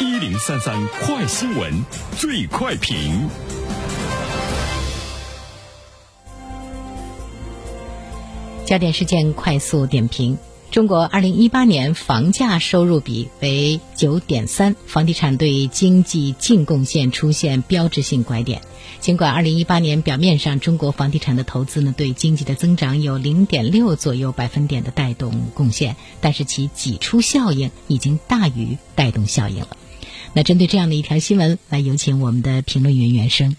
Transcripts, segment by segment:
一零三三快新闻，最快评。焦点事件快速点评：中国二零一八年房价收入比为九点三，房地产对经济净贡献出现标志性拐点。尽管二零一八年表面上中国房地产的投资呢对经济的增长有零点六左右百分点的带动贡献，但是其挤出效应已经大于带动效应了。那针对这样的一条新闻，来有请我们的评论员袁生。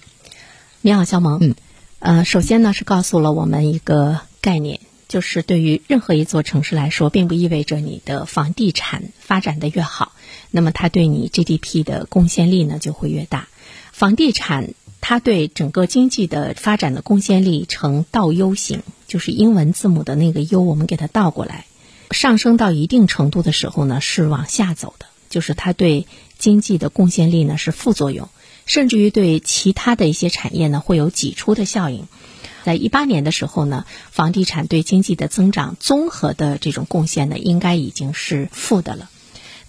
你好，肖萌。嗯，呃，首先呢是告诉了我们一个概念。就是对于任何一座城市来说，并不意味着你的房地产发展的越好，那么它对你 GDP 的贡献力呢就会越大。房地产它对整个经济的发展的贡献力呈倒 U 型，就是英文字母的那个 U，我们给它倒过来，上升到一定程度的时候呢是往下走的，就是它对经济的贡献力呢是副作用，甚至于对其他的一些产业呢会有挤出的效应。在一八年的时候呢，房地产对经济的增长综合的这种贡献呢，应该已经是负的了。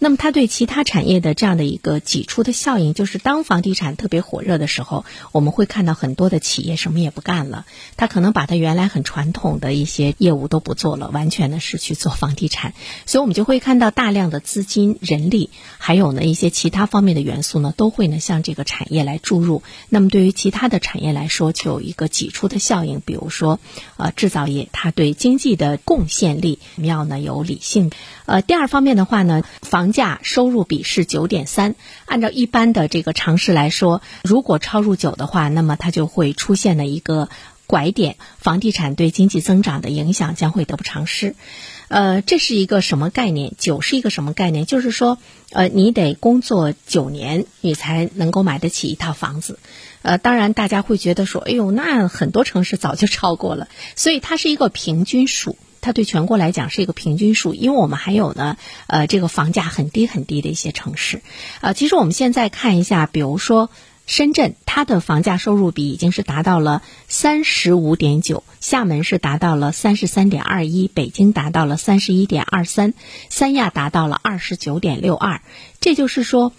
那么，它对其他产业的这样的一个挤出的效应，就是当房地产特别火热的时候，我们会看到很多的企业什么也不干了，它可能把它原来很传统的一些业务都不做了，完全的是去做房地产。所以我们就会看到大量的资金、人力，还有呢一些其他方面的元素呢，都会呢向这个产业来注入。那么对于其他的产业来说，就有一个挤出的效应。比如说，呃，制造业，它对经济的贡献力要呢有理性。呃，第二方面的话呢，房价收入比是九点三。按照一般的这个常识来说，如果超入九的话，那么它就会出现了一个拐点，房地产对经济增长的影响将会得不偿失。呃，这是一个什么概念？九是一个什么概念？就是说，呃，你得工作九年，你才能够买得起一套房子。呃，当然大家会觉得说，哎呦，那很多城市早就超过了，所以它是一个平均数。它对全国来讲是一个平均数，因为我们还有呢，呃，这个房价很低很低的一些城市，呃，其实我们现在看一下，比如说深圳，它的房价收入比已经是达到了三十五点九，厦门是达到了三十三点二一，北京达到了三十一点二三，三亚达到了二十九点六二，这就是说，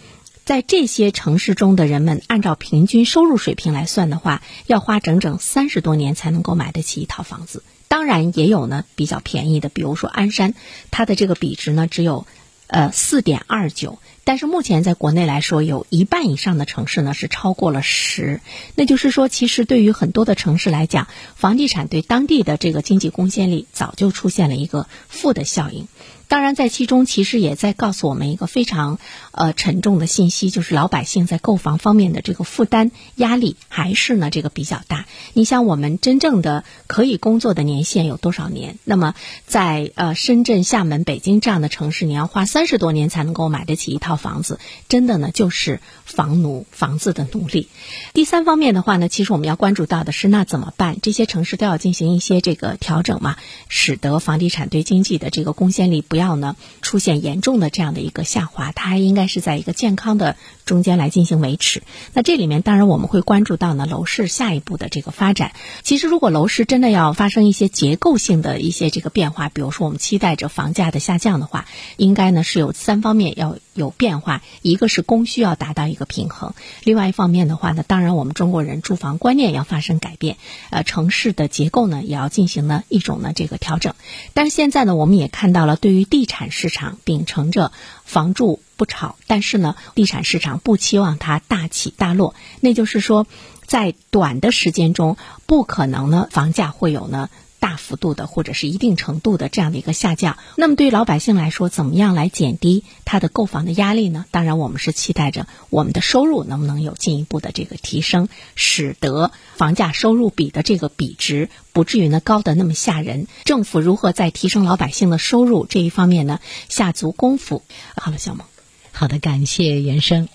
在这些城市中的人们，按照平均收入水平来算的话，要花整整三十多年才能够买得起一套房子。当然也有呢，比较便宜的，比如说鞍山，它的这个比值呢只有，呃四点二九。但是目前在国内来说，有一半以上的城市呢是超过了十。那就是说，其实对于很多的城市来讲，房地产对当地的这个经济贡献力早就出现了一个负的效应。当然，在其中其实也在告诉我们一个非常呃沉重的信息，就是老百姓在购房方面的这个负担压力还是呢这个比较大。你想，我们真正的可以工作的年限有多少年？那么在呃深圳、厦门、北京这样的城市，你要花三十多年才能够买得起一套房子，真的呢就是房奴、房子的奴隶。第三方面的话呢，其实我们要关注到的是，那怎么办？这些城市都要进行一些这个调整嘛，使得房地产对经济的这个贡献力不要。要呢出现严重的这样的一个下滑，它还应该是在一个健康的中间来进行维持。那这里面当然我们会关注到呢楼市下一步的这个发展。其实如果楼市真的要发生一些结构性的一些这个变化，比如说我们期待着房价的下降的话，应该呢是有三方面要有变化。一个是供需要达到一个平衡，另外一方面的话呢，当然我们中国人住房观念要发生改变，呃，城市的结构呢也要进行呢一种呢这个调整。但是现在呢，我们也看到了对于地产市场秉承着房住不炒，但是呢，地产市场不期望它大起大落。那就是说，在短的时间中，不可能呢，房价会有呢。大幅度的或者是一定程度的这样的一个下降，那么对于老百姓来说，怎么样来减低他的购房的压力呢？当然，我们是期待着我们的收入能不能有进一步的这个提升，使得房价收入比的这个比值不至于呢高的那么吓人。政府如何在提升老百姓的收入这一方面呢下足功夫？好了，小萌，好的，感谢袁生。